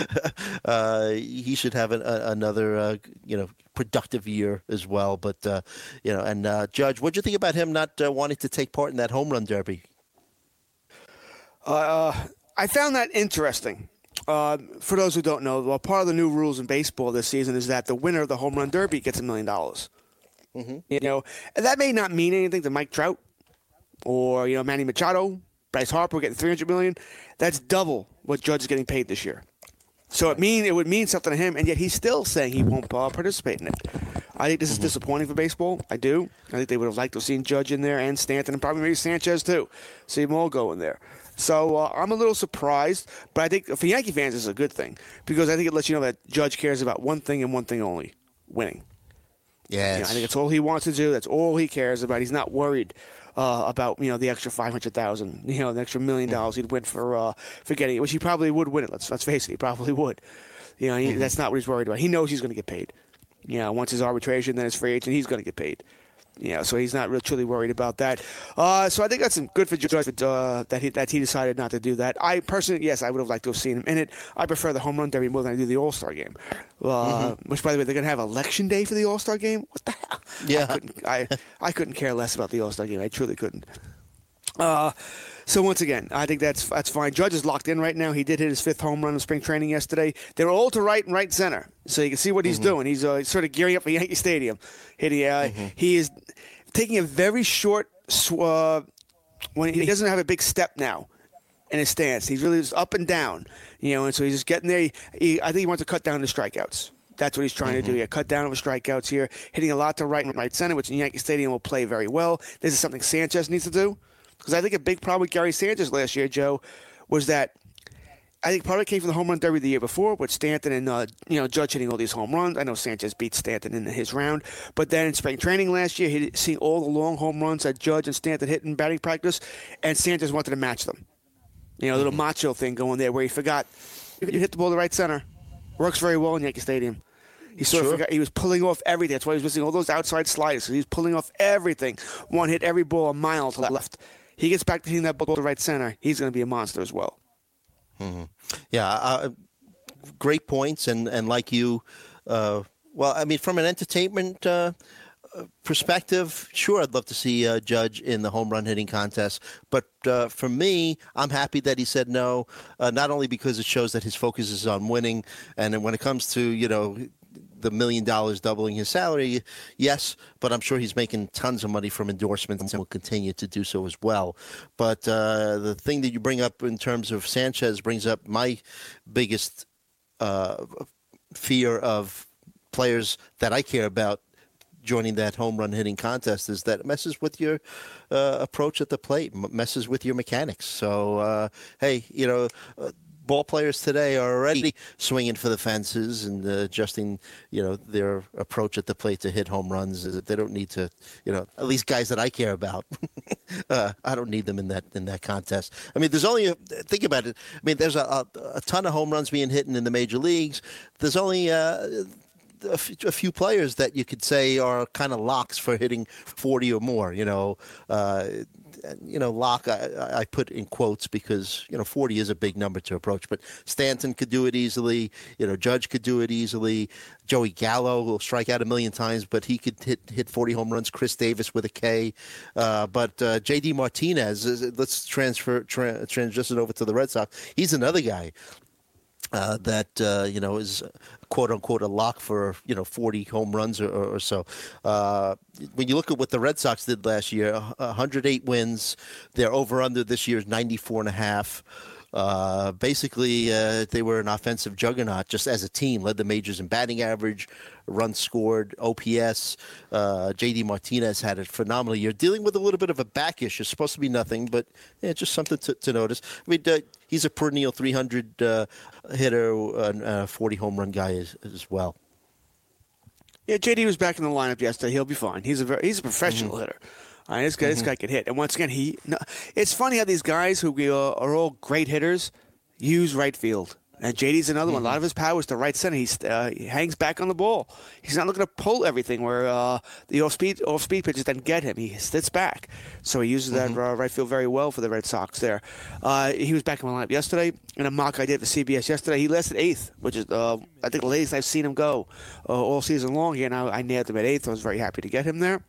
uh, he should have an, a, another uh, you know productive year as well. But you know, and Judge, what do you think about him not wanting to take part in that home run derby? Uh, I found that interesting. Uh, for those who don't know, well, part of the new rules in baseball this season is that the winner of the home run derby gets a million dollars. You know, and that may not mean anything to Mike Trout or you know Manny Machado, Bryce Harper getting three hundred million. That's double what Judge is getting paid this year. So it mean it would mean something to him, and yet he's still saying he won't uh, participate in it. I think this is disappointing for baseball. I do. I think they would have liked to have seen Judge in there and Stanton and probably maybe Sanchez too. See them all go in there. So uh, I'm a little surprised, but I think for Yankee fans, it's a good thing because I think it lets you know that Judge cares about one thing and one thing only: winning. Yes. You know, I think that's all he wants to do. That's all he cares about. He's not worried uh, about you know the extra five hundred thousand, you know, the extra million dollars he'd win for uh, for getting it, which he probably would win it. Let's let's face it, he probably would. You know, he, that's not what he's worried about. He knows he's going to get paid. You know, once his arbitration, then his free agent, he's going to get paid. You know, so he's not really truly worried about that. Uh, so I think that's some good for Judge uh, that he that he decided not to do that. I personally, yes, I would have liked to have seen him in it. I prefer the home run derby more than I do the All Star game. Uh, Which, by the way, they're going to have election day for the All Star game. What the hell? Yeah. I couldn't, I, I couldn't care less about the All Star game. I truly couldn't. Uh, so once again, I think that's that's fine. Judge is locked in right now. He did hit his fifth home run in spring training yesterday. They were all to right and right center, so you can see what he's doing. He's uh, sort of gearing up for Yankee Stadium. Hitting, uh, He is taking a very short uh, when he doesn't have a big step now in his stance. He's really just up and down, you know, and so he's just getting there. He, he, I think he wants to cut down the strikeouts. That's what he's trying to do. Yeah, cut down on the strikeouts here, hitting a lot to right and right center, which in Yankee Stadium will play very well. This is something Sanchez needs to do because I think a big problem with Gary Sanchez last year, Joe, was that I think part of it came from the home run derby the year before with Stanton and uh, you know Judge hitting all these home runs. I know Sanchez beat Stanton in his round, but then in spring training last year, he seeing all the long home runs that Judge and Stanton hit in batting practice, and Sanchez wanted to match them. You know, a little macho thing going there where he forgot you hit the ball to right center. Works very well in Yankee Stadium. He sort of forgot he was pulling off everything. That's why he was missing all those outside sliders. He was pulling off everything. One hit every ball a mile to the left. He gets back to hitting that ball to the right center. He's going to be a monster as well. Yeah, uh, great points, and and like you, uh, well, I mean, from an entertainment uh, perspective, sure, I'd love to see uh, Judge in the home run hitting contest, but uh, for me, I'm happy that he said no. Uh, not only because it shows that his focus is on winning, and when it comes to you know the million dollars doubling his salary, yes, but I'm sure he's making tons of money from endorsements and will continue to do so as well. But uh, the thing that you bring up in terms of Sanchez brings up my biggest uh, fear of players that I care about joining that home run hitting contest is that it messes with your uh, approach at the plate, messes with your mechanics. So, uh, hey, you know, uh, ball players today are already swinging for the fences and uh, adjusting, you know, their approach at the plate to hit home runs. They don't need to, you know, at least guys that I care about. uh, I don't need them in that in that contest. I mean, there's only a, think about it. I mean, there's a, a, a ton of home runs being hit in the major leagues. There's only uh, a few players that you could say are kind of locks for hitting 40 or more. You know, uh, you know, Locke, I, I- put in quotes because you know 40 is a big number to approach. But Stanton could do it easily. You know, Judge could do it easily. Joey Gallo will strike out a million times, but he could hit hit 40 home runs. Chris Davis with a K. Uh, but uh, J.D. Martinez, let's transfer tra- transition over to the Red Sox. He's another guy uh, that uh, you know is quote unquote a lock for you know 40 home runs or, or, so. Uh, when you look at what the Red Sox did last year, 108 wins. Their over under this year is 94 and a half. Uh, basically, uh, they were an offensive juggernaut just as a team, led the majors in batting average, runs scored, OPS. Uh, JD Martinez had a phenomenal year, dealing with a little bit of a back issue. It's supposed to be nothing, but yeah, just something to, to notice. I mean, uh, he's a perennial 300 uh, hitter, a 40 home run guy as, as well. Yeah, JD was back in the lineup yesterday. He'll be fine. He's a very, he's a professional hitter. All right, this guy, this guy can hit. And once again, he. No, it's funny how these guys who we are, are all great hitters use right field. And JD's another one. A lot of his power is to right center. He's, uh, he hangs back on the ball. He's not looking to pull everything where uh, the off speed off speed pitches then get him. He sits back, so he uses that uh, right field very well for the Red Sox. There, uh, he was back in my lineup yesterday in a mock I did for CBS yesterday. He lasted eighth, which is uh, I think the latest I've seen him go uh, all season long. Here now I nailed him at eighth. I was very happy to get him there.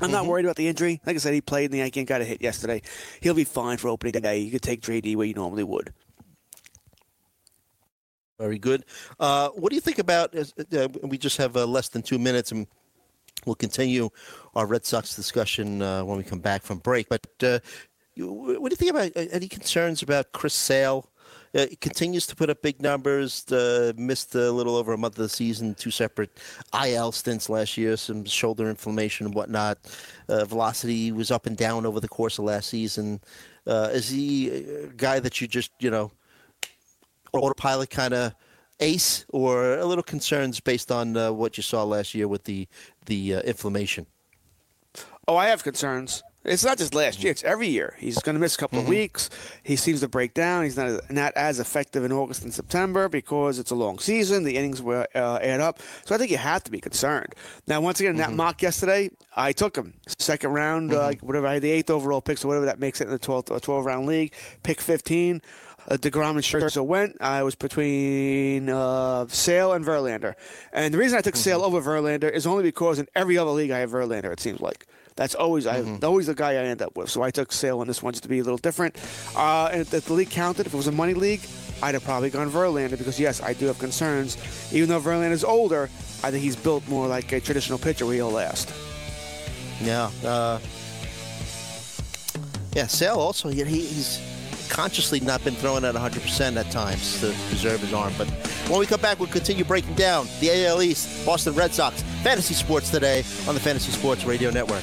I'm not worried about the injury. Like I said, he played in the Yankee and got a hit yesterday. He'll be fine for opening day. You could take JD where you normally would. Very good. Uh, what do you think about? Uh, we just have uh, less than two minutes, and we'll continue our Red Sox discussion uh, when we come back from break. But uh, you- what do you think about uh, any concerns about Chris Sale? Uh, continues to put up big numbers. Missed a little over a month of the season, two separate IL stints last year, some shoulder inflammation and whatnot. Uh, velocity was up and down over the course of last season. Uh, is he a guy that you just you know autopilot kind of ace, or a little concerns based on uh, what you saw last year with the the uh, inflammation? Oh, I have concerns. It's not just last year; it's every year. He's going to miss a couple of weeks. He seems to break down. He's not not as effective in August and September because it's a long season. The innings will uh, add up, so I think you have to be concerned. Now, once again, in that mock yesterday, I took him second round, uh, whatever I had the eighth overall pick, so whatever that makes it in the 12th, uh, 12 round league. Pick 15. Uh, DeGrom and Scherzer went. I was between uh, Sale and Verlander. And the reason I took Sale over Verlander is only because in every other league I have Verlander, it seems like. That's always I always the guy I end up with. So I took Sale on this one just to be a little different. Uh, and if the league counted, if it was a money league, I'd have probably gone Verlander because, yes, I do have concerns. Even though Verlander is older, I think he's built more like a traditional pitcher where he'll last. Yeah. Uh, yeah, Sale also, he, he's consciously not been throwing at 100% at times to preserve his arm. But when we come back, we'll continue breaking down the AL East, Boston Red Sox, fantasy sports today on the Fantasy Sports Radio Network.